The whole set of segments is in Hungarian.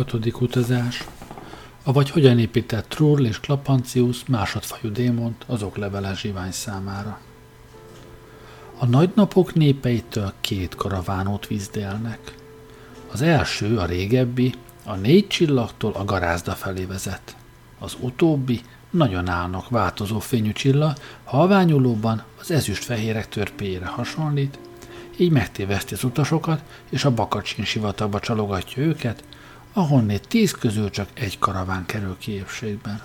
Hatodik utazás. Avagy hogyan épített Trurl és Klapancius másodfajú démont az okleveles zsivány számára. A nagynapok népeitől két karavánót vízdélnek. Az első, a régebbi, a négy csillagtól a garázda felé vezet. Az utóbbi nagyon állnak változó fényű csilla, halványulóban az ezüst-fehérek törpéjére hasonlít, így megtéveszti az utasokat, és a bakacsin sivatagba csalogatja őket, ahonnét tíz közül csak egy karaván kerül ki épségben.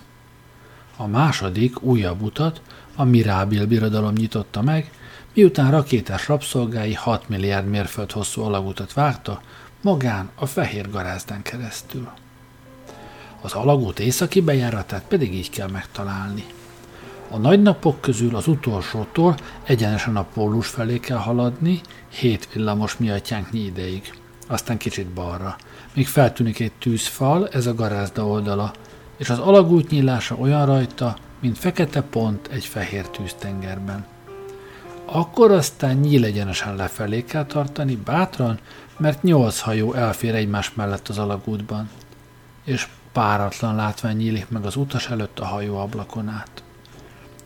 A második, újabb utat a Mirábil birodalom nyitotta meg, miután rakétás rabszolgái 6 milliárd mérföld hosszú alagutat vágta, magán a fehér garázdán keresztül. Az alagút északi bejáratát pedig így kell megtalálni. A nagy napok közül az utolsótól egyenesen a pólus felé kell haladni, hét villamos miatyánknyi ideig. Aztán kicsit balra, míg feltűnik egy tűzfal, ez a garázda oldala, és az alagút nyílása olyan rajta, mint fekete pont egy fehér tűztengerben. Akkor aztán nyíl egyenesen lefelé kell tartani, bátran, mert nyolc hajó elfér egymás mellett az alagútban, és páratlan látvány nyílik meg az utas előtt a hajó ablakon át.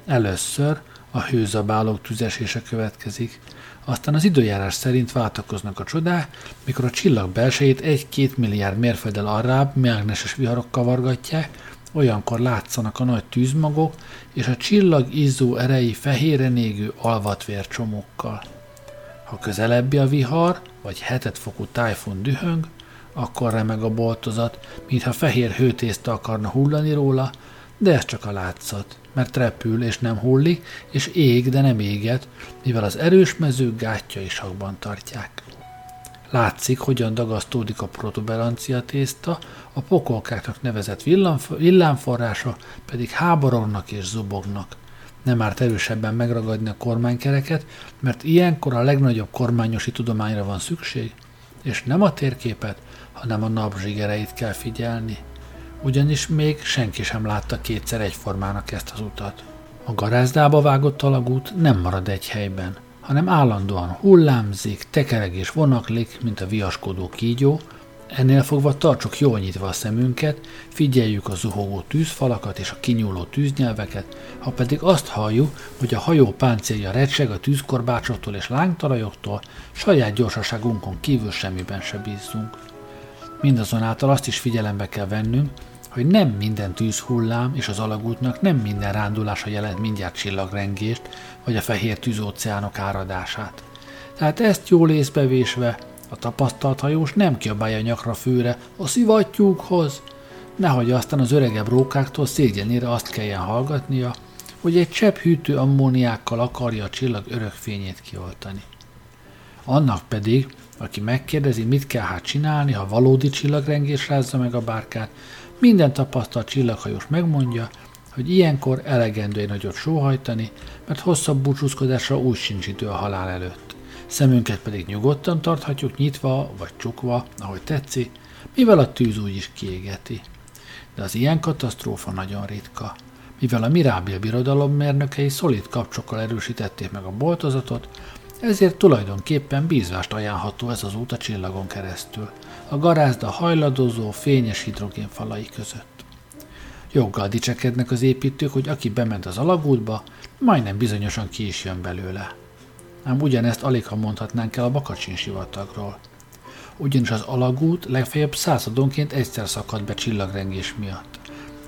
Először a hőzabálók tüzesése következik, aztán az időjárás szerint váltakoznak a csodák, mikor a csillag belsejét egy-két milliárd mérfölddel arrább mágneses viharok kavargatják, olyankor látszanak a nagy tűzmagok és a csillag izzó erei fehére négő alvatvércsomókkal. Ha közelebbi a vihar, vagy hetet fokú tájfun dühöng, akkor remeg a boltozat, mintha fehér hőtészta akarna hullani róla, de ez csak a látszat, mert repül és nem hullik, és ég, de nem éget, mivel az erős mezők gátja is sakban tartják. Látszik, hogyan dagasztódik a protuberancia tészta, a pokolkáknak nevezett villámforrása pedig háborognak és zubognak. Nem árt erősebben megragadni a kormánykereket, mert ilyenkor a legnagyobb kormányosi tudományra van szükség, és nem a térképet, hanem a napzsigereit kell figyelni. Ugyanis még senki sem látta kétszer egyformának ezt az utat. A garázdába vágott alagút nem marad egy helyben, hanem állandóan hullámzik, tekereg és vonaklik, mint a viaskodó kígyó, Ennél fogva tartsuk jól nyitva a szemünket, figyeljük a zuhogó tűzfalakat és a kinyúló tűznyelveket, ha pedig azt halljuk, hogy a hajó páncélja recseg a tűzkorbácsoktól és lángtalajoktól, saját gyorsaságunkon kívül semmiben se bízzunk. Mindazonáltal azt is figyelembe kell vennünk, hogy nem minden tűzhullám és az alagútnak nem minden rándulása jelent mindjárt csillagrengést, vagy a fehér tűzóceánok áradását. Tehát ezt jól észbevésve, a tapasztalt hajós nem kiabálja nyakra főre a szivattyúkhoz, nehogy aztán az öregebb rókáktól szégyenére azt kelljen hallgatnia, hogy egy csepp hűtő ammóniákkal akarja a csillag örök fényét kioltani. Annak pedig, aki megkérdezi, mit kell hát csinálni, ha valódi csillagrengés rázza meg a bárkát, minden tapasztalt csillaghajós megmondja, hogy ilyenkor elegendő egy nagyot sóhajtani, mert hosszabb búcsúzkodásra úgy sincs idő a halál előtt. Szemünket pedig nyugodtan tarthatjuk nyitva vagy csukva, ahogy tetszik, mivel a tűz úgy is kiégeti. De az ilyen katasztrófa nagyon ritka. Mivel a Mirábil birodalom mérnökei szolid kapcsokkal erősítették meg a boltozatot, ezért tulajdonképpen bízvást ajánlható ez az út a csillagon keresztül, a garázda hajladozó, fényes hidrogénfalai között. Joggal dicsekednek az építők, hogy aki bement az alagútba, majdnem bizonyosan ki is jön belőle. Ám ugyanezt alig ha mondhatnánk el a Bakacsin sivatagról. Ugyanis az alagút legfeljebb századonként egyszer szakad be csillagrengés miatt.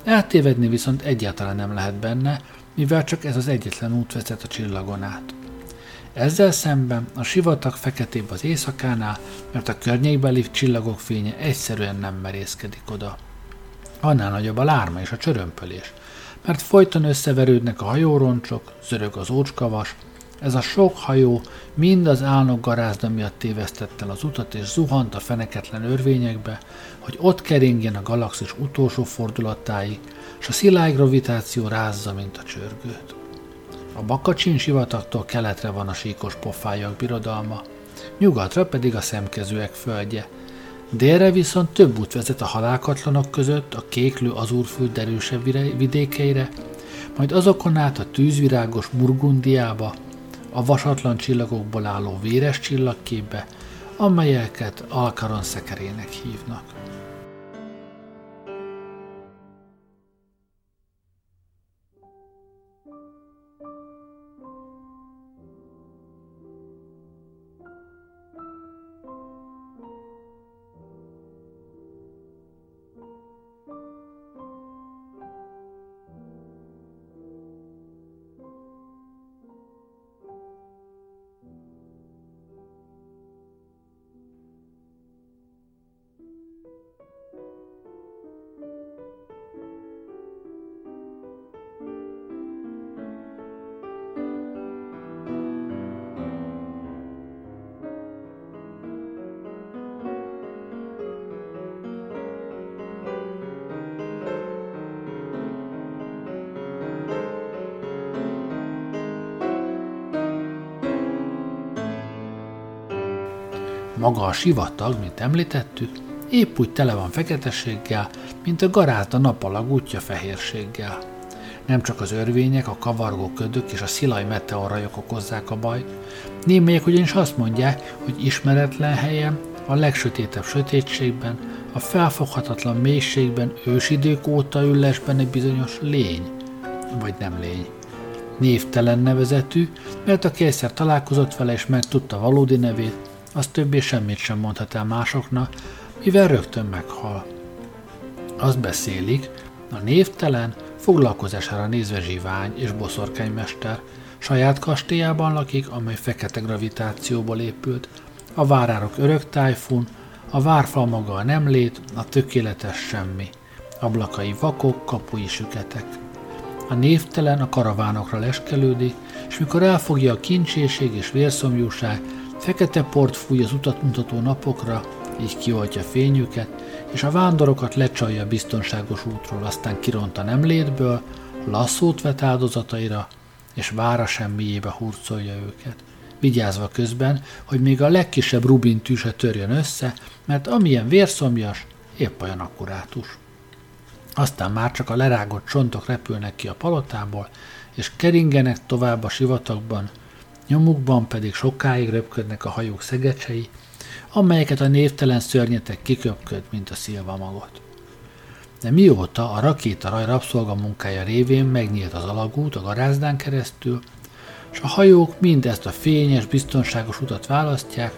Eltévedni viszont egyáltalán nem lehet benne, mivel csak ez az egyetlen út vezet a csillagon át. Ezzel szemben a sivatag feketébb az éjszakánál, mert a környékbeli csillagok fénye egyszerűen nem merészkedik oda. Annál nagyobb a lárma és a csörömpölés, mert folyton összeverődnek a hajóroncsok, zörög az ócskavas, ez a sok hajó mind az álnok garázda miatt tévesztette el az utat és zuhant a feneketlen örvényekbe, hogy ott keringjen a galaxis utolsó fordulatáig, és a szilágy gravitáció rázza, mint a csörgőt. A Bakacsin sivatagtól keletre van a síkos pofájak birodalma, nyugatra pedig a szemkezőek földje. Délre viszont több út vezet a halálkatlanok között a kéklő azúrföld erősebb vidékeire, majd azokon át a tűzvirágos Murgundiába, a vasatlan csillagokból álló véres csillagképbe, amelyeket Alkaron szekerének hívnak. Maga a sivatag, mint említettük, épp úgy tele van feketeséggel, mint a garázda napalag útja fehérséggel. Nem csak az örvények, a kavargó ködök és a szilaj meteorajok okozzák a bajt, némelyek ugyanis azt mondják, hogy ismeretlen helyen, a legsötétebb sötétségben, a felfoghatatlan mélységben ősidők óta üllesben egy bizonyos lény, vagy nem lény. Névtelen nevezetű, mert aki egyszer találkozott vele és megtudta valódi nevét, az többé semmit sem mondhat el másoknak, mivel rögtön meghal. Azt beszélik, a névtelen, foglalkozására nézve zsivány és boszorkánymester, saját kastélyában lakik, amely fekete gravitációból épült, a várárok örök tájfun, a várfal maga a nem lét, a tökéletes semmi. Ablakai vakok, kapui süketek. A névtelen a karavánokra leskelődik, és mikor elfogja a kincséség és vérszomjúság, fekete port fúj az utat mutató napokra, így kioltja fényüket, és a vándorokat lecsalja biztonságos útról, aztán kiront a nemlétből, lasszót vet áldozataira, és vára semmiébe hurcolja őket vigyázva közben, hogy még a legkisebb rubintű se törjön össze, mert amilyen vérszomjas, épp olyan akkurátus. Aztán már csak a lerágott csontok repülnek ki a palotából, és keringenek tovább a sivatagban, nyomukban pedig sokáig röpködnek a hajók szegecsei, amelyeket a névtelen szörnyetek kiköpköd, mint a szilvamagot. De mióta a rakétaraj rabszolga munkája révén megnyílt az alagút a garázdán keresztül, és a hajók mind ezt a fényes, biztonságos utat választják,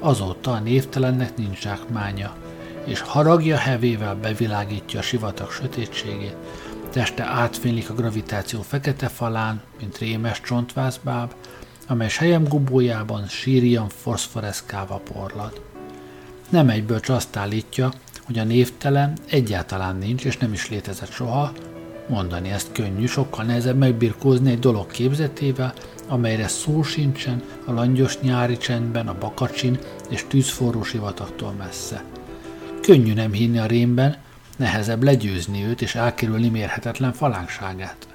azóta a névtelennek nincs zsákmánya, és haragja hevével bevilágítja a sivatag sötétségét, teste átfénylik a gravitáció fekete falán, mint rémes csontvászbáb, amely sejem gubójában sírian foszforeszkálva porlad. Nem egyből azt állítja, hogy a névtelen egyáltalán nincs és nem is létezett soha, mondani ezt könnyű, sokkal nehezebb megbirkózni egy dolog képzetével, amelyre szó sincsen a langyos nyári csendben, a bakacsin és tűzforró sivatagtól messze. Könnyű nem hinni a rémben, nehezebb legyőzni őt és elkerülni mérhetetlen falánkságát.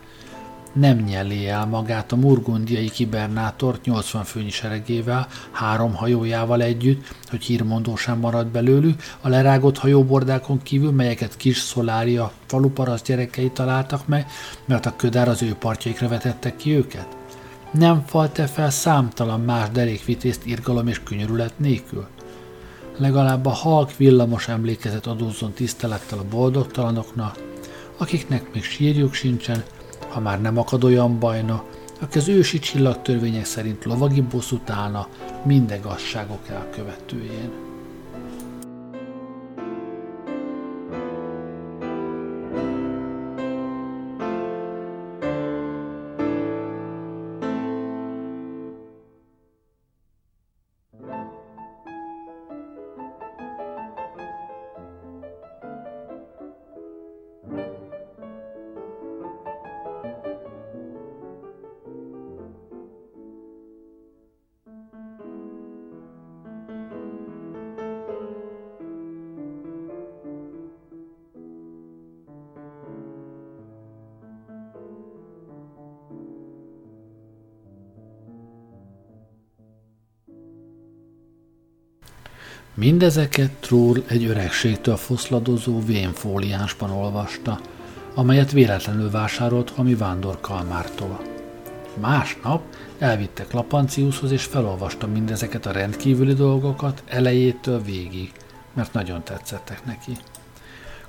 Nem nyeli el magát a murgundiai kibernátort 80 főnyi seregével, három hajójával együtt, hogy hírmondó sem marad belőlük, a lerágott hajóbordákon kívül, melyeket kis szolária faluparaszt gyerekei találtak meg, mert a ködár az ő partjaikra vetettek ki őket? Nem falt-e fel számtalan más derékvitézt irgalom és könyörület nélkül? Legalább a halk villamos emlékezet adózzon tisztelettel a boldogtalanoknak, akiknek még sírjuk sincsen, ha már nem akad olyan bajna, aki az ősi csillagtörvények szerint lovagi bosszút állna minden gazságok elkövetőjén. Mindezeket Trull egy öregségtől foszladozó vénfóliánsban olvasta, amelyet véletlenül vásárolt Hami Vándor Kalmártól. Másnap elvittek Lapanciushoz és felolvasta mindezeket a rendkívüli dolgokat elejétől végig, mert nagyon tetszettek neki.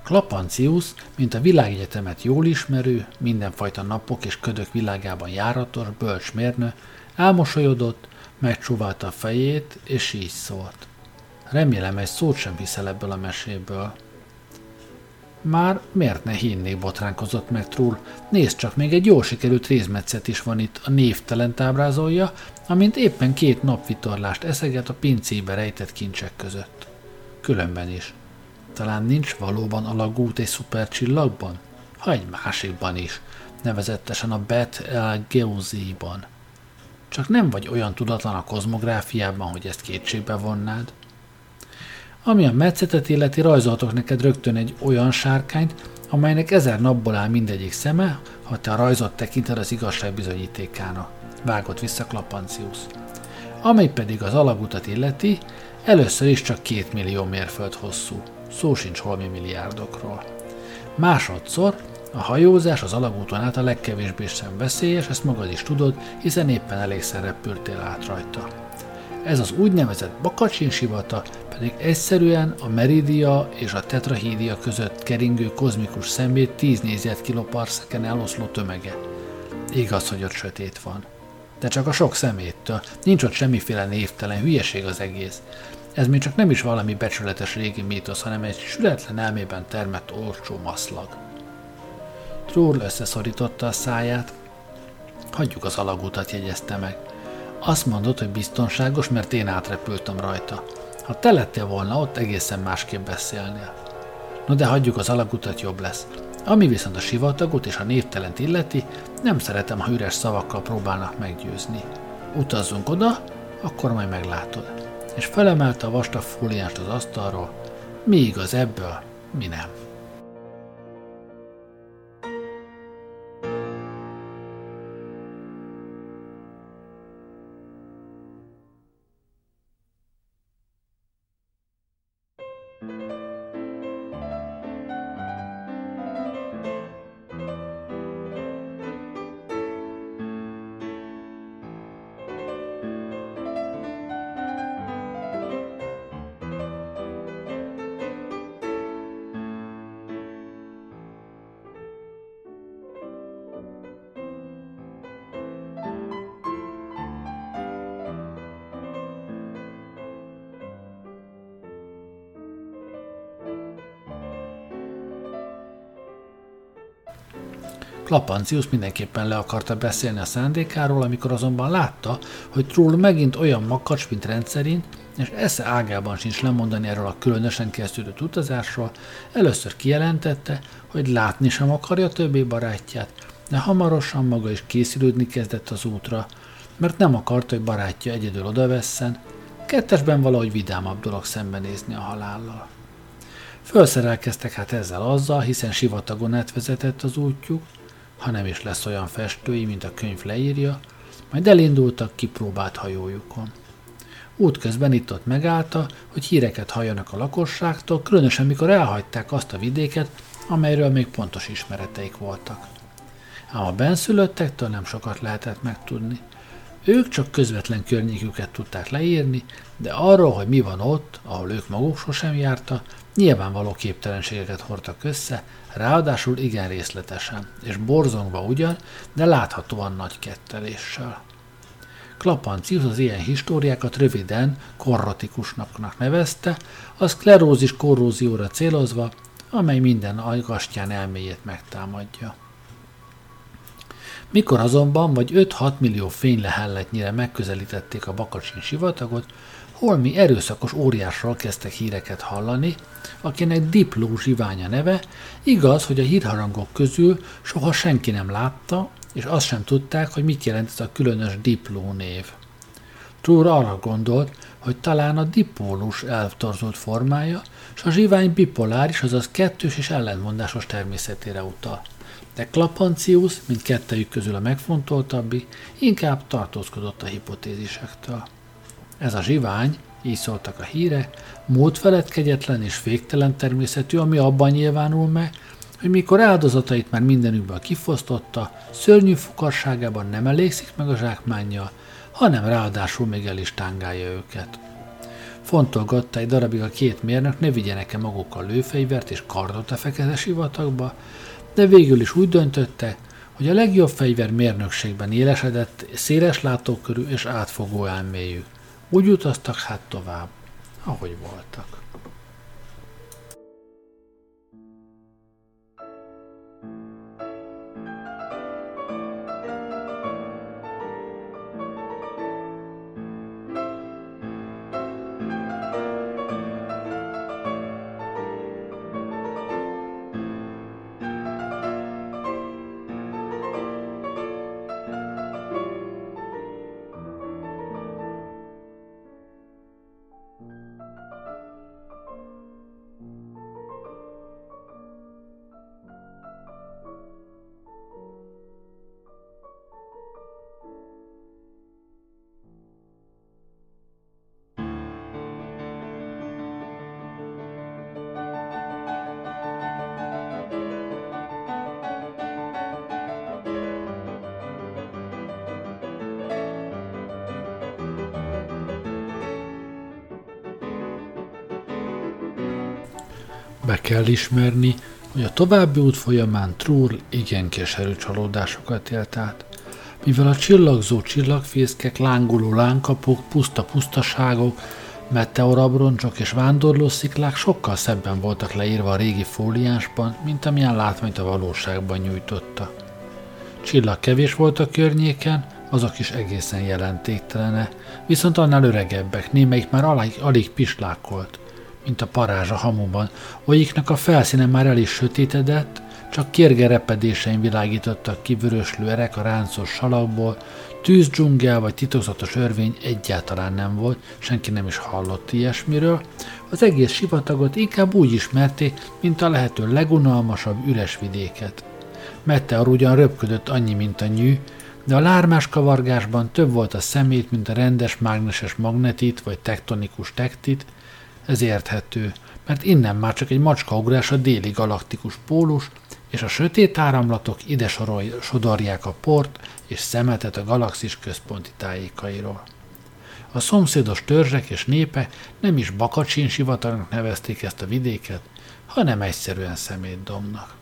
Klapancius, mint a világegyetemet jól ismerő, mindenfajta napok és ködök világában járatos, bölcs mérnő, elmosolyodott, megcsóválta a fejét, és így szólt. Remélem egy szót sem hiszel ebből a meséből. Már miért ne hinnék, botránkozott meg Trull. Nézd csak, még egy jól sikerült rézmetszet is van itt, a névtelen ábrázolja, amint éppen két napvitorlást eszeget a pincébe rejtett kincsek között. Különben is. Talán nincs valóban a lagút egy szupercsillagban? Ha egy másikban is, nevezettesen a Bet el Geuzéban. Csak nem vagy olyan tudatlan a kozmográfiában, hogy ezt kétségbe vonnád. Ami a metszetet illeti, rajzoltok neked rögtön egy olyan sárkányt, amelynek ezer napból áll mindegyik szeme, ha te a rajzot tekinted az igazság bizonyítékának. Vágott vissza Klapancius. Ami pedig az alagutat illeti, először is csak két millió mérföld hosszú, szó sincs holmi milliárdokról. Másodszor a hajózás az alagúton át a legkevésbé sem veszélyes, ezt magad is tudod, hiszen éppen elégszer repültél át rajta. Ez az úgynevezett Bakacsin sivata pedig egyszerűen a Meridia és a Tetrahídia között keringő kozmikus szemét 10 kiloparszeken eloszló tömege. Igaz, hogy ott sötét van. De csak a sok szeméttől. Nincs ott semmiféle névtelen hülyeség az egész. Ez még csak nem is valami becsületes régi mítosz, hanem egy sületlen elmében termett olcsó maszlag. Trúr összeszorította a száját. Hagyjuk az alagútat, jegyezte meg. Azt mondod, hogy biztonságos, mert én átrepültem rajta. Ha te lettél volna ott, egészen másképp beszélnél. No de hagyjuk az alagutat, jobb lesz. Ami viszont a sivatagot és a névtelent illeti, nem szeretem, ha üres szavakkal próbálnak meggyőzni. Utazzunk oda, akkor majd meglátod. És felemelte a vastag fóliást az asztalról, mi igaz ebből, mi nem. Klapancius mindenképpen le akarta beszélni a szándékáról, amikor azonban látta, hogy Trull megint olyan makacs, mint rendszerint, és esze ágában sincs lemondani erről a különösen kezdődött utazásról, először kijelentette, hogy látni sem akarja többé barátját, de hamarosan maga is készülődni kezdett az útra, mert nem akarta, hogy barátja egyedül odavesszen, kettesben valahogy vidámabb dolog szembenézni a halállal. Fölszerelkeztek hát ezzel azzal, hiszen sivatagon átvezetett az útjuk, ha nem is lesz olyan festői, mint a könyv leírja, majd elindultak kipróbált hajójukon. Útközben itt-ott megállta, hogy híreket halljanak a lakosságtól, különösen mikor elhagyták azt a vidéket, amelyről még pontos ismereteik voltak. Ám a benszülöttektől nem sokat lehetett megtudni. Ők csak közvetlen környéküket tudták leírni, de arról, hogy mi van ott, ahol ők maguk sosem járta, nyilvánvaló képtelenségeket hordtak össze, ráadásul igen részletesen, és borzongva ugyan, de láthatóan nagy ketteléssel. Klapancius az ilyen históriákat röviden korrotikusnak nevezte, a szklerózis korrózióra célozva, amely minden ajgastyán elméjét megtámadja. Mikor azonban vagy 5-6 millió fénylehelletnyire megközelítették a Bakacsin sivatagot, holmi erőszakos óriásról kezdtek híreket hallani, akinek Dipló zsiványa neve, igaz, hogy a hírharangok közül soha senki nem látta, és azt sem tudták, hogy mit jelent ez a különös Dipló név. Trúr arra gondolt, hogy talán a dipólus eltorzult formája, és a zsivány bipoláris, azaz kettős és ellentmondásos természetére utal. De Klapancius, mint kettejük közül a megfontoltabbi, inkább tartózkodott a hipotézisektől. Ez a zsivány, így szóltak a híre, múlt felett kegyetlen és féktelen természetű, ami abban nyilvánul meg, hogy mikor áldozatait már mindenükből kifosztotta, szörnyű fukarságában nem elégszik meg a zsákmánja, hanem ráadásul még el is tángálja őket. Fontolgatta egy darabig a két mérnök, ne vigyenek-e magukkal lőfegyvert és kardot a fekete sivatagba, de végül is úgy döntötte, hogy a legjobb fegyver mérnökségben élesedett, széles látókörű és átfogó elméjű. Úgy utaztak hát tovább, ahogy voltak. Be kell ismerni, hogy a további út folyamán Trúr igen keserű csalódásokat élt át. Mivel a csillagzó csillagfészkek, lángoló lánkapok, puszta pusztaságok, meteorabroncsok és vándorlósziklák sokkal szebben voltak leírva a régi fóliánsban, mint amilyen látványt a valóságban nyújtotta. Csillag kevés volt a környéken, azok is egészen jelentéktelene, viszont annál öregebbek, némelyik már alig, alig pislákolt, mint a parázs a hamuban, olyiknak a felszíne már el is sötétedett, csak kérge repedésein világítottak ki vöröslő erek a ráncos salakból, tűzdzsungel vagy titokzatos örvény egyáltalán nem volt, senki nem is hallott ilyesmiről, az egész sivatagot inkább úgy ismerték, mint a lehető legunalmasabb üres vidéket. Meteor ugyan röpködött annyi, mint a nyű, de a lármás kavargásban több volt a szemét, mint a rendes mágneses magnetit vagy tektonikus tektit, ez érthető, mert innen már csak egy macskaugrás a déli galaktikus pólus, és a sötét áramlatok ide sodorják a port és szemetet a galaxis központi tájékairól. A szomszédos törzsek és népe nem is Bakacsin sivatagnak nevezték ezt a vidéket, hanem egyszerűen szemétdomnak.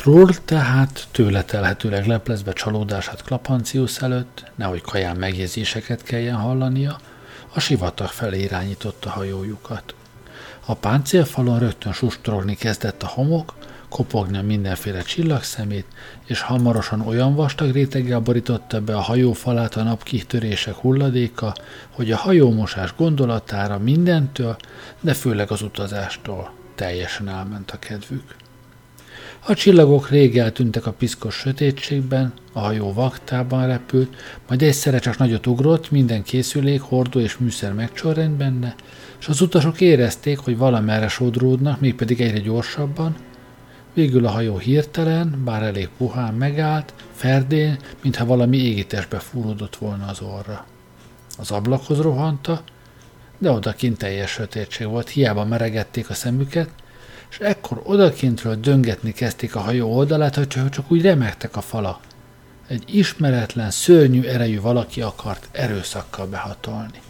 Troll tehát tőle telhetőleg leplezve csalódását Klapancius előtt, nehogy kaján megjegyzéseket kelljen hallania, a sivatag felé irányította hajójukat. A páncélfalon rögtön sustorogni kezdett a homok, kopogni a mindenféle csillagszemét, és hamarosan olyan vastag réteggel borította be a hajó falát a napkitörések hulladéka, hogy a hajómosás gondolatára mindentől, de főleg az utazástól teljesen elment a kedvük. A csillagok rég eltűntek a piszkos sötétségben, a hajó vaktában repült, majd egyszerre csak nagyot ugrott, minden készülék, hordó és műszer megcsorrend benne, és az utasok érezték, hogy valamerre sodródnak, mégpedig egyre gyorsabban. Végül a hajó hirtelen, bár elég puhán megállt, ferdén, mintha valami égítésbe fúródott volna az orra. Az ablakhoz rohanta, de odakint teljes sötétség volt, hiába meregették a szemüket, és ekkor odakintről döngetni kezdték a hajó oldalát, hogy csak, úgy remektek a fala. Egy ismeretlen, szörnyű erejű valaki akart erőszakkal behatolni.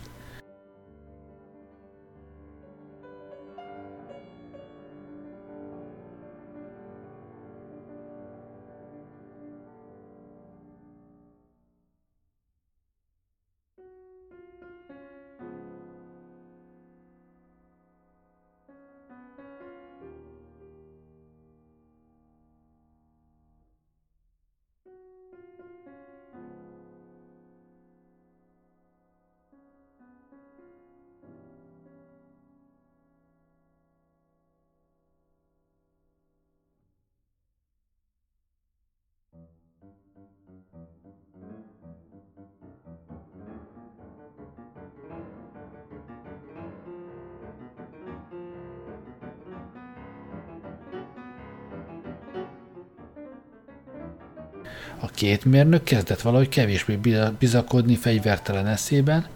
A két mérnök kezdett valahogy kevésbé bizakodni fegyvertelen eszében,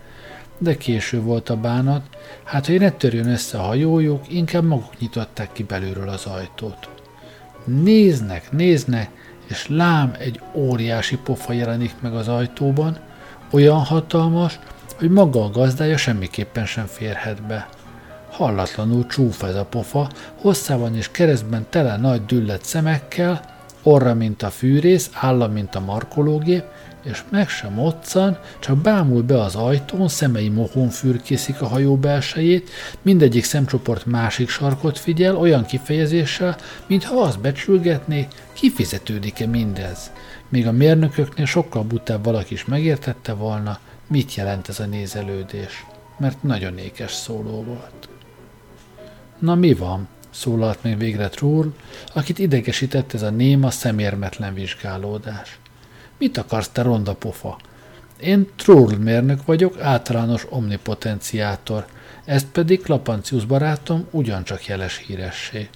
de késő volt a bánat, hát hogy ne törjön össze a hajójuk, inkább maguk nyitották ki belülről az ajtót. Néznek, néznek, és lám egy óriási pofa jelenik meg az ajtóban, olyan hatalmas, hogy maga a gazdája semmiképpen sem férhet be. Hallatlanul csúf ez a pofa, hosszában és keresztben tele nagy düllet szemekkel, orra, mint a fűrész, álla, mint a markológép, és meg sem moccan, csak bámul be az ajtón, szemei mohón fürkészik a hajó belsejét, mindegyik szemcsoport másik sarkot figyel, olyan kifejezéssel, mintha azt becsülgetné, kifizetődik-e mindez. Még a mérnököknél sokkal butább valaki is megértette volna, mit jelent ez a nézelődés, mert nagyon ékes szóló volt. Na mi van? Szólalt meg végre Trúr, akit idegesített ez a néma, szemérmetlen vizsgálódás. Mit akarsz, te ronda pofa? Én Trúr mérnök vagyok, általános omnipotenciátor. ezt pedig Klapancius barátom ugyancsak jeles híressé.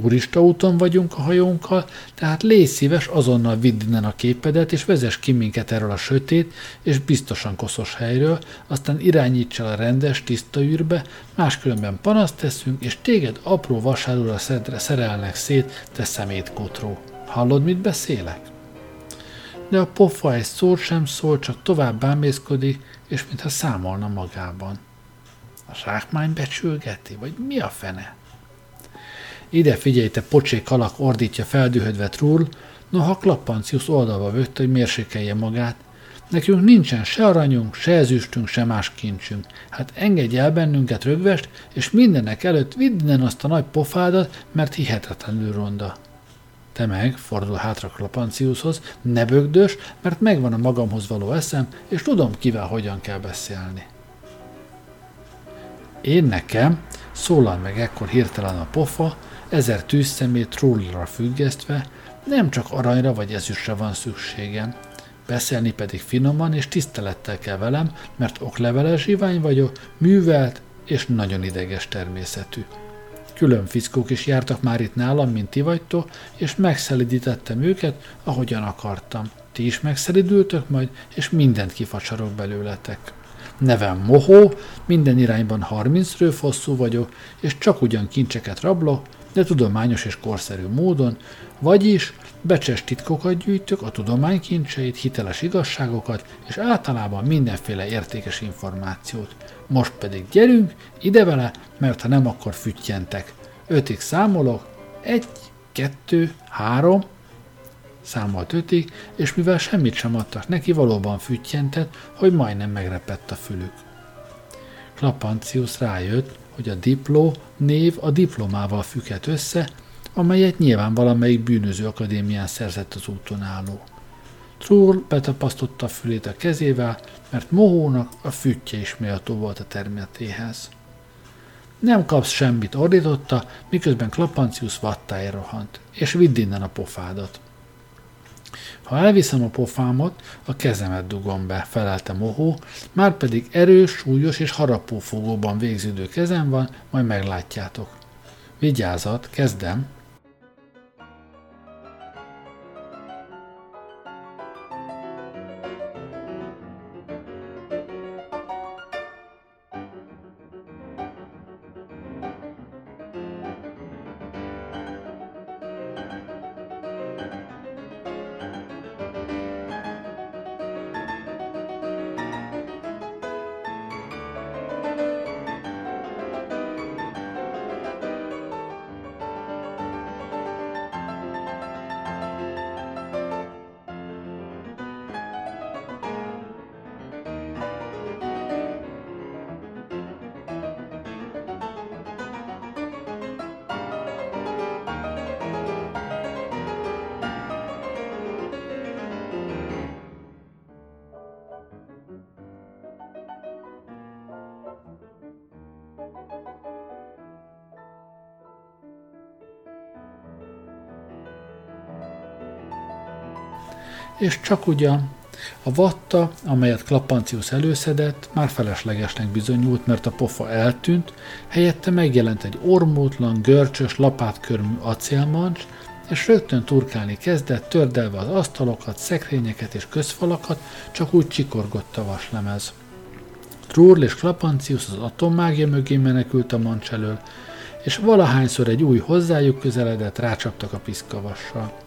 Turista úton vagyunk a hajónkkal, tehát légy szíves azonnal vidd innen a képedet, és vezess ki minket erről a sötét és biztosan koszos helyről, aztán irányíts el a rendes, tiszta űrbe, máskülönben panaszt teszünk, és téged apró vasárúra szerelnek szét, te szemétkotró. Hallod, mit beszélek? De a pofa egy szót sem szól, csak tovább bámészkodik, és mintha számolna magában. A zsákmány becsülgeti, vagy mi a fene? Ide figyelj, te pocsék alak, ordítja feldühödve Trull, noha Klappancius oldalba vögte, hogy mérsékelje magát. Nekünk nincsen se aranyunk, se ezüstünk, se más kincsünk. Hát engedj el bennünket rögvest, és mindenek előtt vidd innen azt a nagy pofádat, mert hihetetlenül ronda. Te meg, fordul hátra Klapanciushoz, ne bögdös, mert megvan a magamhoz való eszem, és tudom, kivel hogyan kell beszélni. Én nekem, szólal meg ekkor hirtelen a pofa, ezer tűzszemét trollra függesztve, nem csak aranyra vagy ezüstre van szükségem. Beszélni pedig finoman és tisztelettel kell velem, mert okleveles zsivány vagyok, művelt és nagyon ideges természetű. Külön fickók is jártak már itt nálam, mint ti vagytok, és megszelidítettem őket, ahogyan akartam. Ti is megszelidültök majd, és mindent kifacsarok belőletek. Nevem Mohó, minden irányban 30 rőfosszú vagyok, és csak ugyan kincseket rablok, de tudományos és korszerű módon, vagyis becses titkokat gyűjtök, a tudomány kincseit, hiteles igazságokat, és általában mindenféle értékes információt. Most pedig gyerünk, ide vele, mert ha nem, akkor füttyentek. Ötig számolok, egy, kettő, három, számolt ötig, és mivel semmit sem adtak neki, valóban füttyentett, hogy majdnem megrepett a fülük. Klapancius rájött, hogy a dipló név a diplomával függhet össze, amelyet nyilván valamelyik bűnöző akadémián szerzett az úton álló. Trull betapasztotta fülét a kezével, mert Mohónak a füttye is méltó volt a termetéhez. Nem kapsz semmit, ordította, miközben Klapancius vattája rohant, és vidd innen a pofádat. Ha elviszem a pofámot, a kezemet dugom be, felelte Mohó, már pedig erős, súlyos és harapófogóban végződő kezem van, majd meglátjátok. Vigyázat, kezdem, és csak ugyan a vatta, amelyet Klappancius előszedett, már feleslegesnek bizonyult, mert a pofa eltűnt, helyette megjelent egy ormótlan, görcsös, lapátkörmű acélmancs, és rögtön turkálni kezdett, tördelve az asztalokat, szekrényeket és közfalakat, csak úgy csikorgott a vaslemez. Trúrl és Klapancius az atommágia mögé menekült a mancs elől, és valahányszor egy új hozzájuk közeledett, rácsaptak a piszkavassal.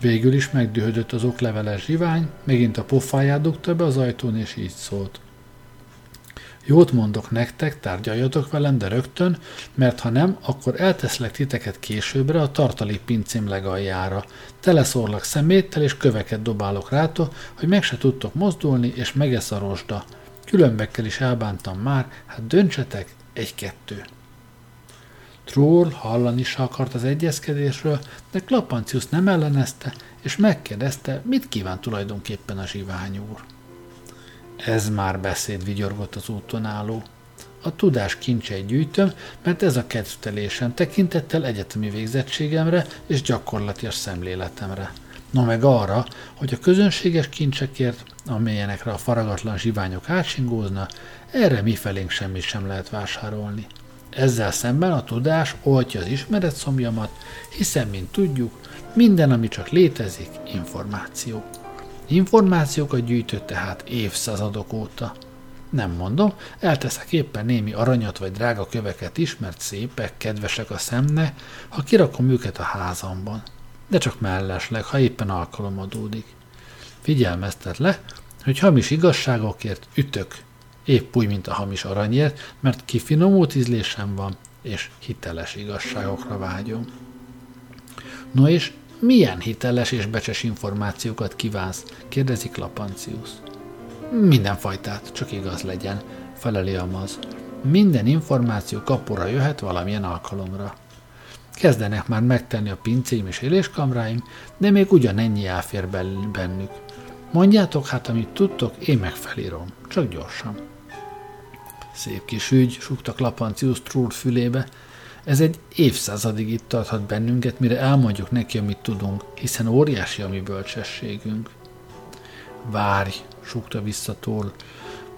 Végül is megdühödött az okleveles zsivány, megint a pofáját dugta be az ajtón, és így szólt. Jót mondok nektek, tárgyaljatok velem, de rögtön, mert ha nem, akkor elteszlek titeket későbbre a tartalék pincém legaljára. Teleszorlak szeméttel és köveket dobálok rátok, hogy meg se tudtok mozdulni, és megesz a rozsda. Különbekkel is elbántam már, hát döntsetek, egy-kettő. Troll hallani is akart az egyezkedésről, de Klapancius nem ellenezte, és megkérdezte, mit kíván tulajdonképpen a zsivány úr. Ez már beszéd, vigyorgott az úton álló. A tudás kincseit gyűjtöm, mert ez a kedvtelésem tekintettel egyetemi végzettségemre és gyakorlatias szemléletemre. no meg arra, hogy a közönséges kincsekért, amelyenekre a faragatlan zsiványok átsingózna, erre mifelénk semmit sem lehet vásárolni. Ezzel szemben a tudás oltja az ismeret szomjamat, hiszen, mint tudjuk, minden, ami csak létezik, információ. Információkat gyűjtött tehát évszázadok óta. Nem mondom, elteszek éppen némi aranyat vagy drága köveket is, mert szépek, kedvesek a szemne, ha kirakom őket a házamban. De csak mellesleg, ha éppen alkalom adódik. Figyelmeztet le, hogy hamis igazságokért ütök, épp úgy, mint a hamis aranyért, mert kifinomult ízlésem van, és hiteles igazságokra vágyom. No és milyen hiteles és becses információkat kívánsz? kérdezi Klapancius. Mindenfajtát, csak igaz legyen, feleli a maz. Minden információ kapura jöhet valamilyen alkalomra. Kezdenek már megtenni a pincéim és éléskamráim, de még ugyanennyi elfér bennük. Mondjátok hát, amit tudtok, én megfelírom, csak gyorsan. Szép kis ügy, súgta Klapancius Trúr fülébe. Ez egy évszázadig itt tarthat bennünket, mire elmondjuk neki, amit tudunk, hiszen óriási a mi bölcsességünk. Várj, súgta vissza Tól,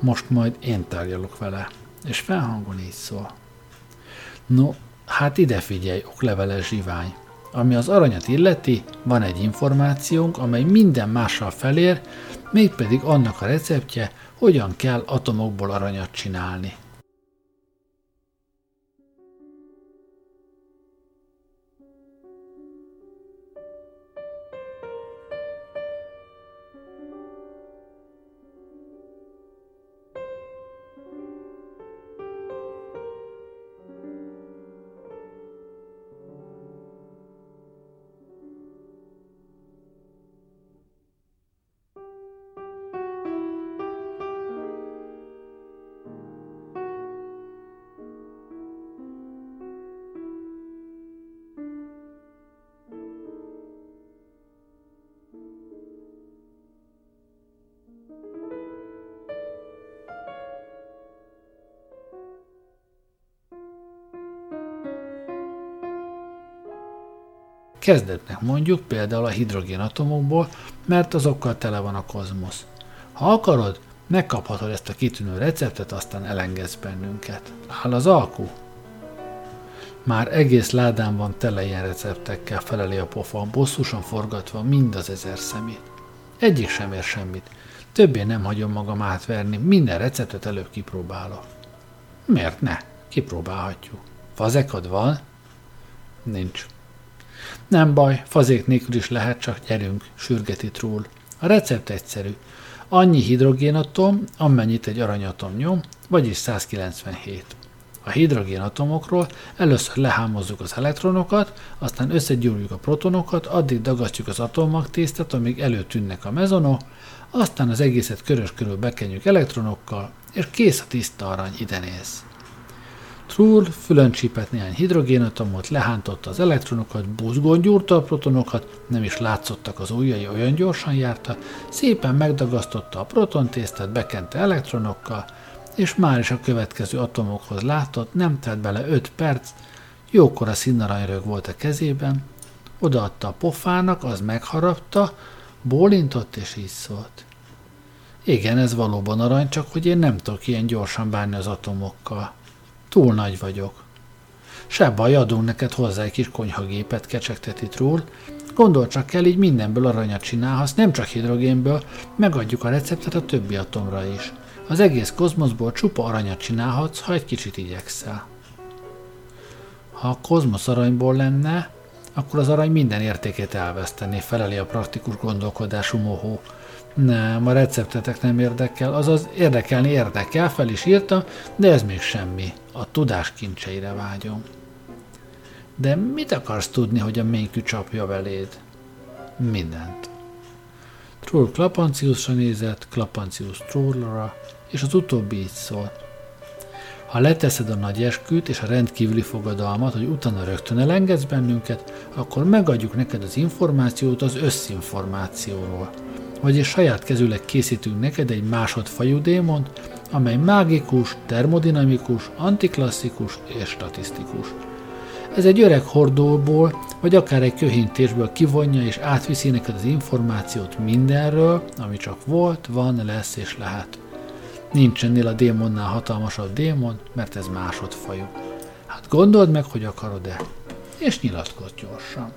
most majd én tárgyalok vele, és felhangon így szól. No, hát ide figyelj, okleveles zsivány. Ami az aranyat illeti, van egy információnk, amely minden mással felér, mégpedig annak a receptje, hogyan kell atomokból aranyat csinálni. Kezdetnek mondjuk például a hidrogénatomokból, mert azokkal tele van a kozmosz. Ha akarod, megkaphatod ezt a kitűnő receptet, aztán elengedsz bennünket. Áll az alkú? Már egész ládán van tele ilyen receptekkel, feleli a pofa, bosszusan forgatva mind az ezer szemét. Egyik sem ér semmit. Többé nem hagyom magam átverni, minden receptet előbb kipróbálok. Miért ne? Kipróbálhatjuk. Fazekad van? Nincs. Nem baj, fazék nélkül is lehet, csak gyerünk, sürgeti Trúl. A recept egyszerű. Annyi hidrogénatom, amennyit egy aranyatom nyom, vagyis 197. A hidrogénatomokról először lehámozzuk az elektronokat, aztán összegyúrjuk a protonokat, addig dagasztjuk az atommagtésztet, amíg előtűnnek a mezonok, aztán az egészet körös körül bekenjük elektronokkal, és kész a tiszta arany, ide néz. Trull fülön csípett néhány hidrogénatomot, lehántotta az elektronokat, buzgón gyúrta a protonokat, nem is látszottak az ujjai, olyan gyorsan járta, szépen megdagasztotta a protontésztet, bekente elektronokkal, és már is a következő atomokhoz látott, nem telt bele öt perc, jókora színaranyrög volt a kezében, odaadta a pofának, az megharapta, bólintott és így szólt. Igen, ez valóban arany, csak hogy én nem tudok ilyen gyorsan bánni az atomokkal. Túl nagy vagyok. Se baj, adunk neked hozzá egy kis konyhagépet, kecsegteti Trúl. Gondol csak kell, így mindenből aranyat csinálhatsz, nem csak hidrogénből, megadjuk a receptet a többi atomra is. Az egész kozmoszból csupa aranyat csinálhatsz, ha egy kicsit igyekszel. Ha a kozmosz aranyból lenne, akkor az arany minden értékét elvesztené, feleli a praktikus gondolkodású mohó. Nem, a receptetek nem érdekel, azaz érdekelni érdekel, fel is írta, de ez még semmi. A tudás kincseire vágyom. De mit akarsz tudni, hogy a ménykű csapja beléd? Mindent. Troll Klapanciusra nézett, Klapancius Trollra, és az utóbbi így szólt. Ha leteszed a nagy esküt és a rendkívüli fogadalmat, hogy utána rögtön elengedsz bennünket, akkor megadjuk neked az információt az összinformációról – vagyis saját kezüleg készítünk neked egy másodfajú démont, amely mágikus, termodinamikus, antiklasszikus és statisztikus. Ez egy öreg hordóból, vagy akár egy köhintésből kivonja és átviszi neked az információt mindenről, ami csak volt, van, lesz és lehet. Nincs ennél a démonnál hatalmasabb démon, mert ez másodfajú. Hát gondold meg, hogy akarod-e, és nyilatkozz gyorsan.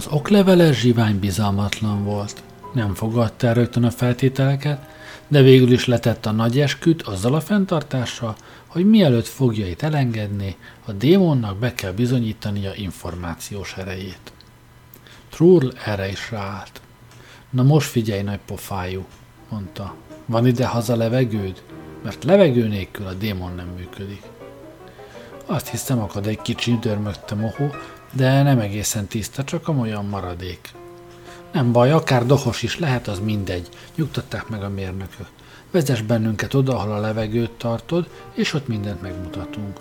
Az okleveles zsivány bizalmatlan volt. Nem fogadta el rögtön a feltételeket, de végül is letett a nagy esküt azzal a fenntartással, hogy mielőtt fogjait elengedni, a démonnak be kell bizonyítania információs erejét. Trull erre is ráállt. Na most figyelj, nagy pofájú, mondta. Van ide haza levegőd? Mert levegő nélkül a démon nem működik. Azt hiszem, akad egy kicsi, dörmögte Mohó, de nem egészen tiszta, csak olyan maradék. Nem baj, akár dohos is lehet, az mindegy, nyugtatták meg a mérnökök. Vezess bennünket oda, ahol a levegőt tartod, és ott mindent megmutatunk.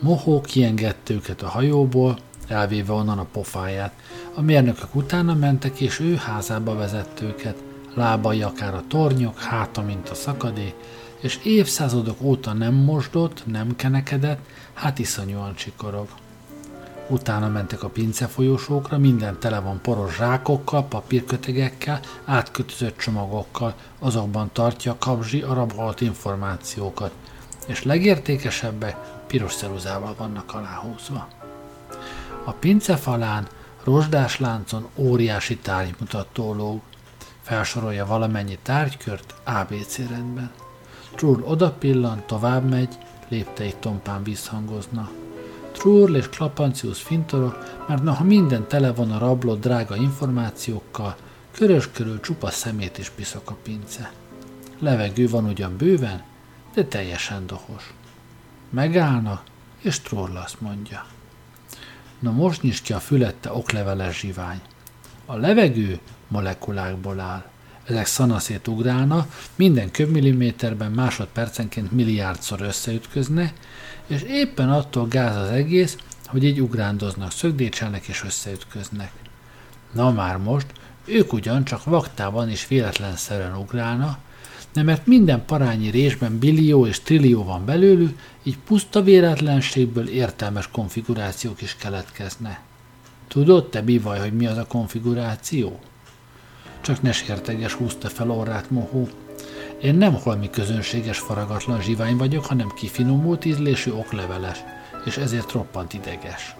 Mohó kiengedte őket a hajóból, elvéve onnan a pofáját. A mérnökök utána mentek, és ő házába vezette őket. Lábai akár a tornyok, háta, mint a szakadé, és évszázadok óta nem mosdott, nem kenekedett, hát iszonyúan csikorog. Utána mentek a pince folyosókra, minden tele van poros zsákokkal, papírkötegekkel, átkötözött csomagokkal, azokban tartja a kapzsi a rabolt információkat, és legértékesebbek piros szeruzával vannak aláhúzva. A pince falán, rozsdás láncon óriási tárgymutató lóg, felsorolja valamennyi tárgykört ABC rendben. Trull oda pillant, tovább megy, léptei tompán visszhangoznak. Trurl és Klapancius fintorok, mert noha minden tele van a rablott drága információkkal, körös körül csupa szemét is piszok a pince. Levegő van ugyan bőven, de teljesen dohos. Megállnak, és Troll azt mondja. Na most nyisd ki a fülette okleveles zsivány. A levegő molekulákból áll. Ezek szanaszét ugrálna, minden köbmilliméterben másodpercenként milliárdszor összeütközne, és éppen attól gáz az egész, hogy így ugrándoznak, szögdécselnek és összeütköznek. Na már most, ők ugyancsak vaktában is véletlenszerűen ugrálna, de mert minden parányi résben billió és trillió van belőlük, így puszta véletlenségből értelmes konfigurációk is keletkezne. Tudod te, bivaj, hogy mi az a konfiguráció? Csak ne sérteges húzta fel orrát mohó. Én nem holmi közönséges faragatlan zsivány vagyok, hanem kifinomult ízlésű okleveles, és ezért roppant ideges.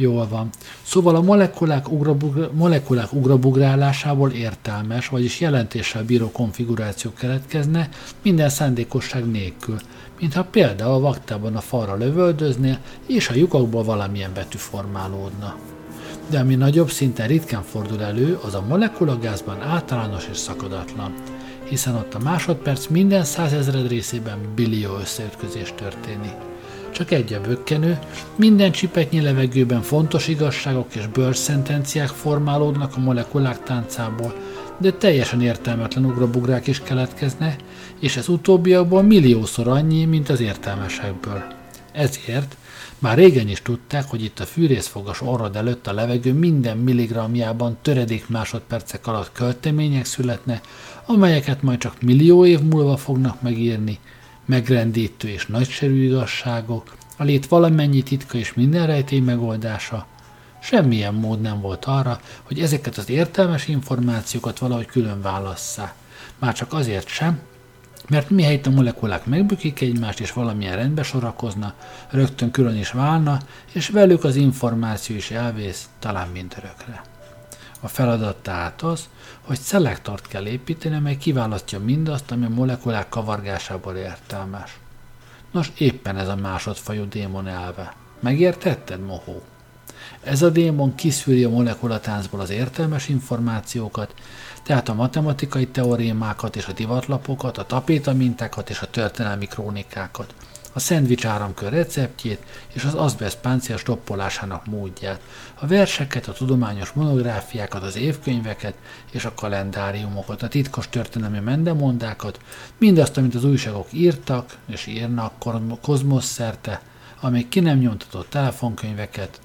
Jól van. Szóval a molekulák, ugrabugra, molekulák ugrabugrálásából értelmes, vagyis jelentéssel bíró konfiguráció keletkezne minden szándékosság nélkül, mintha például vaktában a falra lövöldöznél, és a lyukakból valamilyen betű formálódna. De ami nagyobb szinten ritkán fordul elő, az a molekulagázban általános és szakadatlan, hiszen ott a másodperc minden százezred részében billió összeütközés történik. Csak egy a bökkenő, minden csipetnyi levegőben fontos igazságok és bőrszentenciák formálódnak a molekulák táncából, de teljesen értelmetlen ugrabugrák is keletkezne, és ez utóbbiakból milliószor annyi, mint az értelmesekből. Ezért már régen is tudták, hogy itt a fűrészfogas orrod előtt a levegő minden milligramjában töredék másodpercek alatt költemények születne, amelyeket majd csak millió év múlva fognak megírni, megrendítő és nagyszerű igazságok, a lét valamennyi titka és minden rejtély megoldása. Semmilyen mód nem volt arra, hogy ezeket az értelmes információkat valahogy külön válasszá. Már csak azért sem, mert mihelyt a molekulák megbükik egymást és valamilyen rendbe sorakozna, rögtön külön is válna, és velük az információ is elvész, talán mindörökre. A feladat tehát az, hogy szelektort kell építeni, amely kiválasztja mindazt, ami a molekulák kavargásából értelmes. Nos, éppen ez a másodfajú démon elve. Megértetted, mohó? Ez a démon kiszűri a molekulatáncból az értelmes információkat, tehát a matematikai teorémákat és a divatlapokat, a tapétamintákat és a történelmi krónikákat, a szendvics áramkör receptjét és az azbest páncél stoppolásának módját, a verseket, a tudományos monográfiákat, az évkönyveket és a kalendáriumokat, a titkos történelmi mendemondákat, mindazt, amit az újságok írtak és írnak kozmosz szerte, amíg ki nem nyomtatott telefonkönyveket,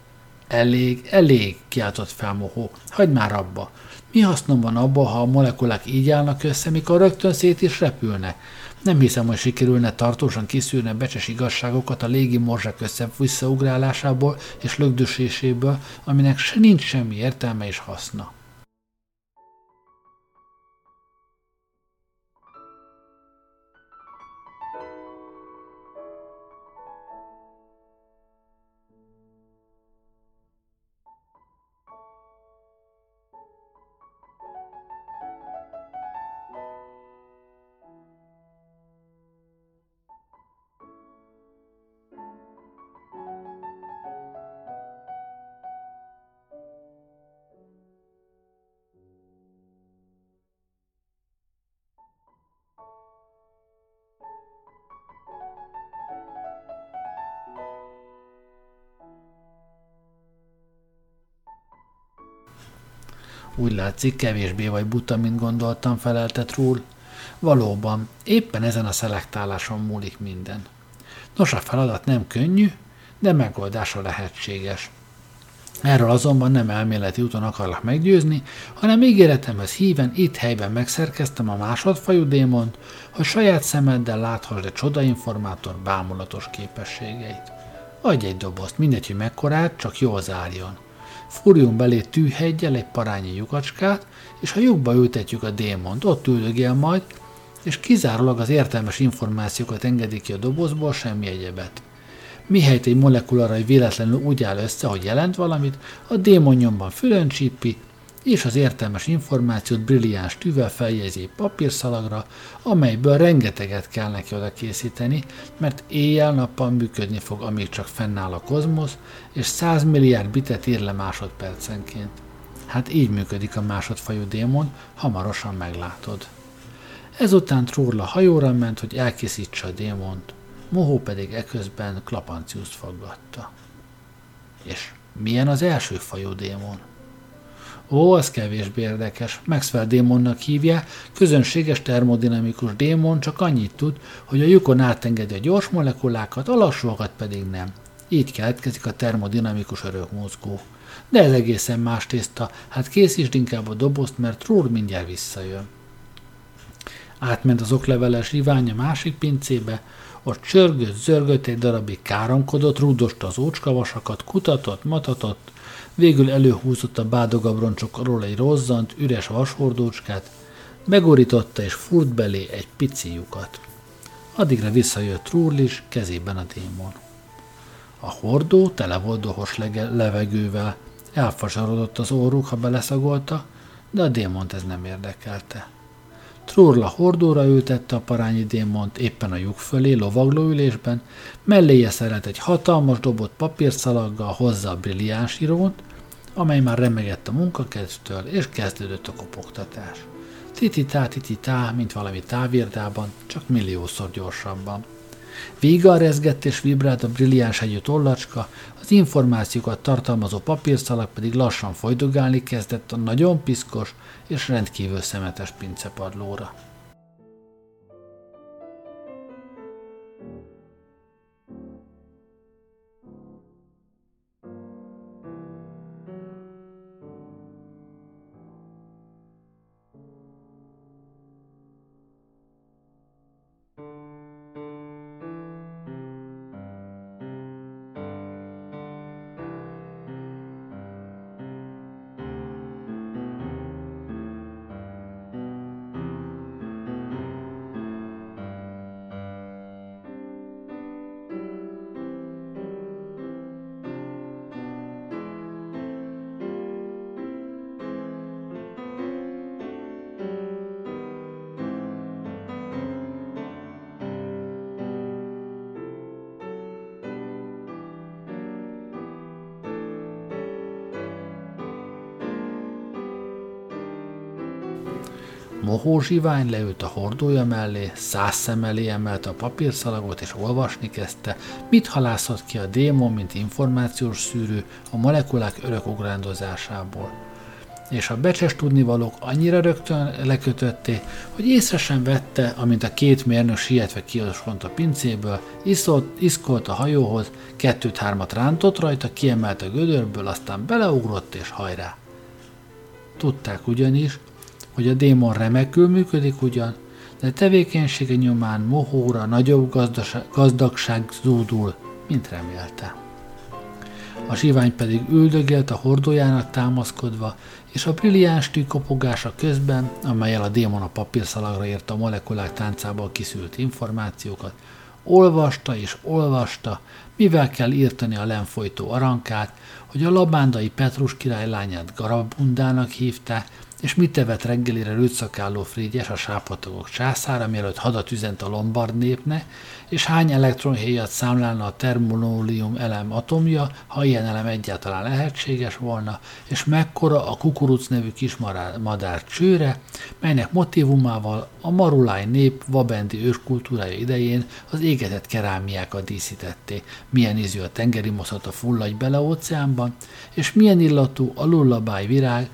Elég, elég, kiáltott fel Mohó. Hagyd már abba. Mi hasznom van abba, ha a molekulák így állnak össze, mikor rögtön szét is repülnek? Nem hiszem, hogy sikerülne tartósan kiszűrni becses igazságokat a légi morzsák össze-visszaugrálásából és lögdöséséből, aminek se nincs semmi értelme és haszna. Úgy látszik, kevésbé vagy buta, mint gondoltam, felelte Trúl. Valóban, éppen ezen a szelektáláson múlik minden. Nos, a feladat nem könnyű, de megoldása lehetséges. Erről azonban nem elméleti úton akarlak meggyőzni, hanem ígéretemhez híven itt helyben megszerkeztem a másodfajú démont, hogy saját szemeddel láthassd a csodainformátor bámulatos képességeit. Adj egy dobozt, mindegy, hogy mekkorát, csak jól zárjon. Fúrjunk belé tűhegyel egy parányi lyukacskát, és ha lyukba ültetjük a démont, ott üldögél majd, és kizárólag az értelmes információkat engedik ki a dobozból, semmi egyebet. Mihelyt egy molekulára véletlenül úgy áll össze, hogy jelent valamit, a démon nyomban fülön csípi, és az értelmes információt brilliáns tűvel feljegyzi egy papírszalagra, amelyből rengeteget kell neki oda készíteni, mert éjjel-nappal működni fog, amíg csak fennáll a kozmosz, és 100 milliárd bitet ír le másodpercenként. Hát így működik a másodfajú démon, hamarosan meglátod. Ezután Trórla hajóra ment, hogy elkészítse a démont, Mohó pedig eközben Klapanciuszt faggatta. És milyen az első fajú démon? Ó, az kevésbé érdekes. Maxwell démonnak hívja, közönséges termodinamikus démon csak annyit tud, hogy a lyukon átengedi a gyors molekulákat, a lassúakat pedig nem. Így keletkezik a termodinamikus örökmozgó. De ez egészen más tészta, hát készítsd inkább a dobozt, mert Trúr mindjárt visszajön. Átment az okleveles ivány a másik pincébe, ott csörgött, zörgött egy darabig káromkodott, rúdosta az ócskavasakat, kutatott, matatott, Végül előhúzott a bádogabroncsokról egy rozzant, üres vashordócskát, begorította és furt belé egy pici lyukat. Addigra visszajött Trúrlis, kezében a démon. A hordó tele volt dohos levegővel, elfasarodott az óruk, ha beleszagolta, de a démont ez nem érdekelte. Trurla hordóra ültette a parányi démont éppen a lyuk fölé lovaglóülésben, melléje szerelt egy hatalmas dobott papírszalaggal hozzá a brilliáns írót, amely már remegett a munkakezdtől, és kezdődött a kopogtatás. Tititá, tititá, mint valami távirdában, csak milliószor gyorsabban. Vígan rezgett és vibrált a brilliáns hegyű tollacska, az információkat tartalmazó papírszalag pedig lassan folydogálni kezdett a nagyon piszkos és rendkívül szemetes pincepadlóra. Mohó zsivány leült a hordója mellé, száz szem elé emelte a papírszalagot és olvasni kezdte, mit halászott ki a démon, mint információs szűrő a molekulák örök ugrándozásából. És a becses tudnivalók annyira rögtön lekötötté, hogy észre sem vette, amint a két mérnök sietve kiosont a pincéből, iszolt, iszkolt a hajóhoz, kettőt-hármat rántott rajta, kiemelt a gödörből, aztán beleugrott és hajrá. Tudták ugyanis, hogy a démon remekül működik ugyan, de tevékenysége nyomán mohóra nagyobb gazdagság zúdul, mint remélte. A zsivány pedig üldögélt a hordójának támaszkodva, és a brilliáns tű kopogása közben, amelyel a démon a papírszalagra írta a molekulák táncából kiszült információkat, olvasta és olvasta, mivel kell írtani a lenfolytó arankát, hogy a labándai Petrus király lányát Garabundának hívták, és mit tevet reggelire rőtszakálló Frígyes a sápatagok császára, mielőtt hadat üzent a lombard népne, és hány elektronhéjat számlálna a termonólium elem atomja, ha ilyen elem egyáltalán lehetséges volna, és mekkora a kukuruc nevű kis madár csőre, melynek motivumával a maruláj nép vabendi őskultúrája idején az égetett kerámiákat díszítették, milyen ízű a tengeri moszat a fulladj bele óceánban, és milyen illatú a lullabáj virág,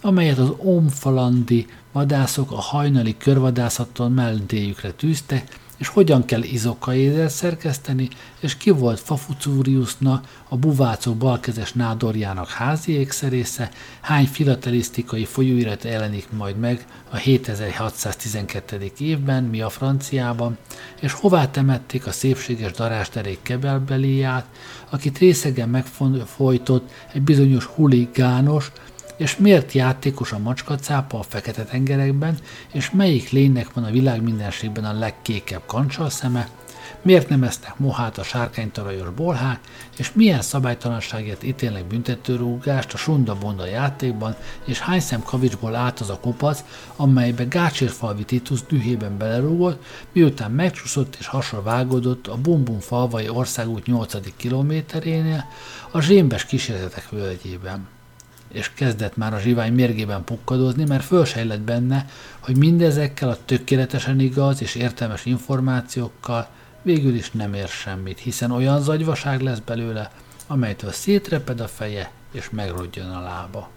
amelyet az omfalandi vadászok a hajnali körvadászattól melléjükre tűztek, és hogyan kell izokaézel szerkeszteni, és ki volt Fafucuriusna, a buvácok balkezes nádorjának házi ékszerésze, hány filatelisztikai folyóirat jelenik majd meg a 7612. évben, mi a franciában, és hová temették a szépséges darásterék kebelbeliát, akit részegen megfojtott egy bizonyos huligános, és miért játékos a macskacápa a fekete tengerekben, és melyik lénynek van a világ mindenségben a legkékebb kancsal szeme, miért nem esznek mohát a sárkánytarajos bolhák, és milyen szabálytalanságért ítélnek büntetőrúgást a sunda-bonda játékban, és hány szem kavicsból állt az a kupac, amelybe Gácsérfalvi Titus dühében belerúgott, miután megcsúszott és hasra vágódott a Bumbum falvai országút 8. kilométerénél, a zsémbes kísérletek völgyében és kezdett már a zsivány mérgében pukkadozni, mert fölsejlett benne, hogy mindezekkel a tökéletesen igaz és értelmes információkkal végül is nem ér semmit, hiszen olyan zagyvaság lesz belőle, amelytől szétreped a feje és megrodjon a lába.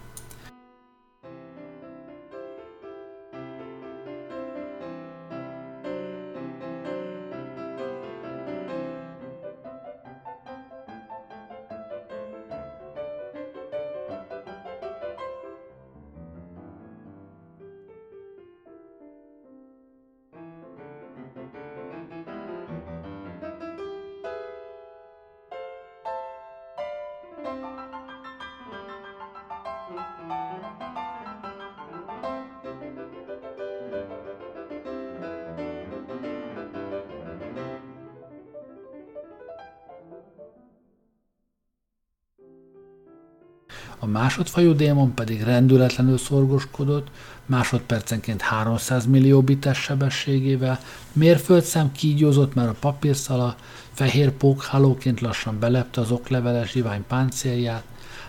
A másodfajú démon pedig rendületlenül szorgoskodott, másodpercenként 300 millió bites sebességével, mérföldszem kígyózott, mert a papírszala fehér pókhálóként lassan belepte az okleveles zsivány páncélját,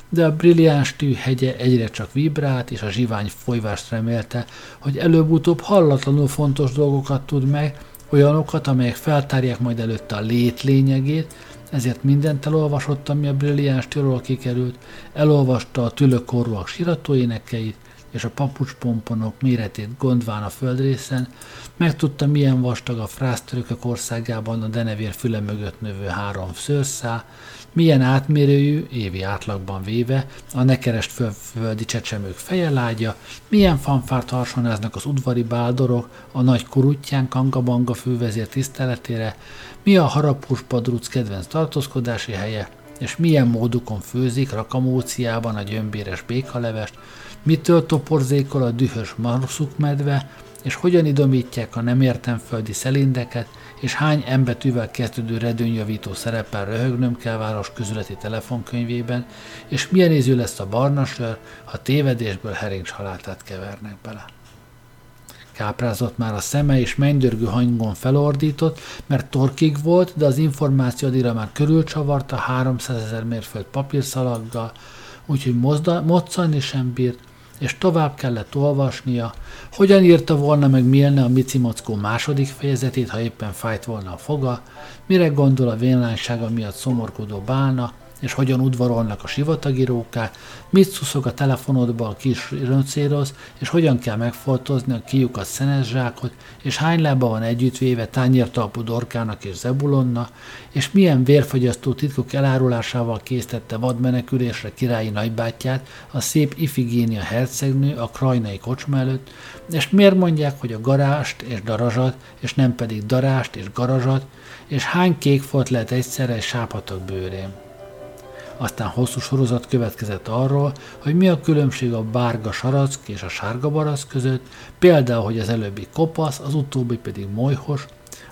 de a brilliáns tű hegye egyre csak vibrált, és a zsivány folyvást remélte, hogy előbb-utóbb hallatlanul fontos dolgokat tud meg, Olyanokat, amelyek feltárják majd előtte a lét lényegét, ezért mindent elolvasott, ami a brilliáns tirról kikerült, elolvasta a tülökorúak siratóénekeit, és a papucspomponok méretét gondván a földrészen, megtudta, milyen vastag a frásztörökök országában a denevér füle mögött növő három szőrszá, milyen átmérőjű, évi átlagban véve, a nekerest földi csecsemők fejelágya, milyen fanfárt harsonáznak az udvari báldorok, a nagy kurutyán kangabanga fővezér tiszteletére, mi a harapós padruc kedvenc tartózkodási helye, és milyen módukon főzik rakamóciában a gyömbéres békalevest, mitől toporzékol a dühös medve, és hogyan idomítják a nem értem földi szelindeket, és hány embetűvel kezdődő redőnyjavító szerepel röhögnöm kell város közületi telefonkönyvében, és milyen ízű lesz a barna sör, ha tévedésből herincs haláltát kevernek bele. Káprázott már a szeme, és mennydörgő hangon felordított, mert torkig volt, de az információ adira már körülcsavarta 300 ezer mérföld papírszalaggal, úgyhogy moccani sem bírt, és tovább kellett olvasnia, hogyan írta volna meg Milne a Mici második fejezetét, ha éppen fájt volna a foga, mire gondol a vénlánysága miatt szomorkodó bálna, és hogyan udvarolnak a sivatagi rókák, mit szuszog a telefonodba a kis röncéroz, és hogyan kell megfoltozni a kiukat szenezsákot, és hány lába van együttvéve tányértalpú dorkának és zebulonna, és milyen vérfogyasztó titkok elárulásával késztette vadmenekülésre királyi nagybátyját, a szép Ifigénia hercegnő a krajnai kocsma előtt, és miért mondják, hogy a garást és darazsat, és nem pedig darást és garazsat, és hány kék folt lehet egyszerre egy sápatok bőrén. Aztán hosszú sorozat következett arról, hogy mi a különbség a bárga sarack és a sárga barack között, például, hogy az előbbi kopasz, az utóbbi pedig molyhos,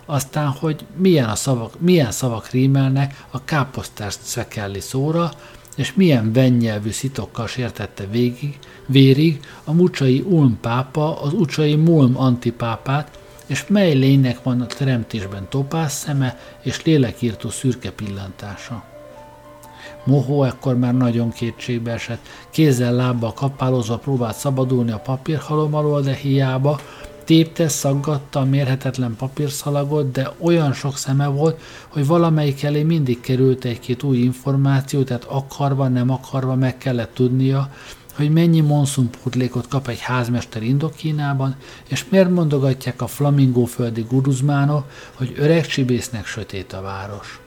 aztán, hogy milyen, a szavak, milyen szavak rímelnek a káposztás szvekelli szóra, és milyen vennyelvű szitokkal sértette végig, vérig a mucsai Ulm pápa az ucsai Mulm antipápát, és mely lénynek van a teremtésben topász szeme és lélekírtó szürke pillantása. Mohó ekkor már nagyon kétségbe esett. Kézzel lábbal kapálozva próbált szabadulni a papírhalom alól, de hiába, tépte, szaggatta a mérhetetlen papírszalagot, de olyan sok szeme volt, hogy valamelyik elé mindig került egy-két új információ, tehát akarva, nem akarva meg kellett tudnia, hogy mennyi monszunpótlékot kap egy házmester Indokínában, és miért mondogatják a flamingóföldi guruzmánok, hogy öreg csibésznek sötét a város.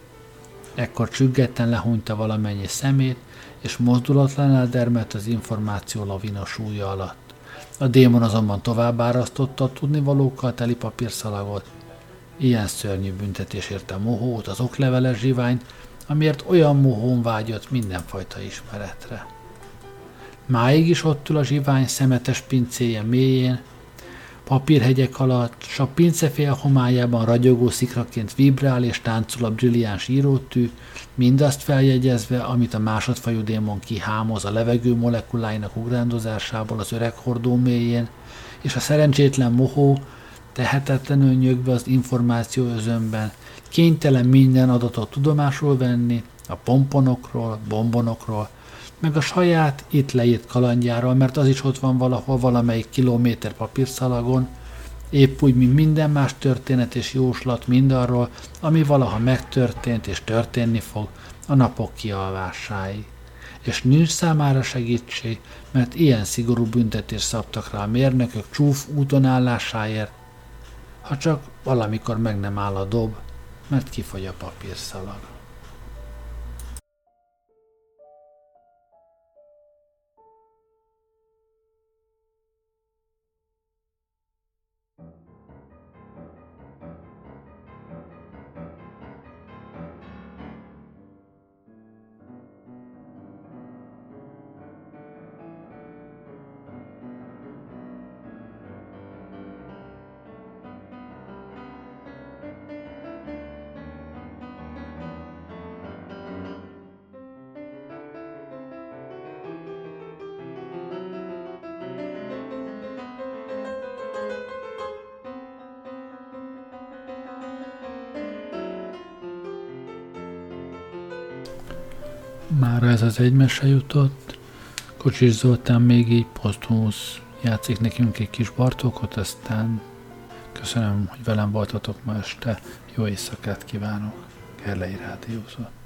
Ekkor csüggetten lehúnyta valamennyi szemét, és mozdulatlan eldermett az információ lavina súlya alatt. A démon azonban tovább árasztotta a tudnivalókkal teli papírszalagot. Ilyen szörnyű büntetés érte mohót, az okleveles zsiványt, amiért olyan mohón vágyott mindenfajta ismeretre. Máig is ott ül a zsivány szemetes pincéje mélyén, papírhegyek alatt, s a pincefél homályában ragyogó szikraként vibrál és táncol a brilliáns írótű, mindazt feljegyezve, amit a másodfajú démon kihámoz a levegő molekuláinak ugrándozásából az öreg hordó mélyén, és a szerencsétlen mohó, tehetetlenül nyögve az információ özönben, kénytelen minden adatot tudomásul venni, a pomponokról, bombonokról, meg a saját itt leírt kalandjáról, mert az is ott van valahol valamelyik kilométer papírszalagon, épp úgy, mint minden más történet és jóslat mindarról, ami valaha megtörtént és történni fog a napok kialvásáig. És nincs számára segítség, mert ilyen szigorú büntetés szabtak rá a mérnökök csúf úton állásáért, ha csak valamikor meg nem áll a dob, mert kifogy a papírszalag. Már ez az egy mese jutott. Kocsis Zoltán még így posztumusz játszik nekünk egy kis Bartókot, aztán Köszönöm, hogy velem voltatok ma este. Jó éjszakát kívánok. Gerlei Rádiózott.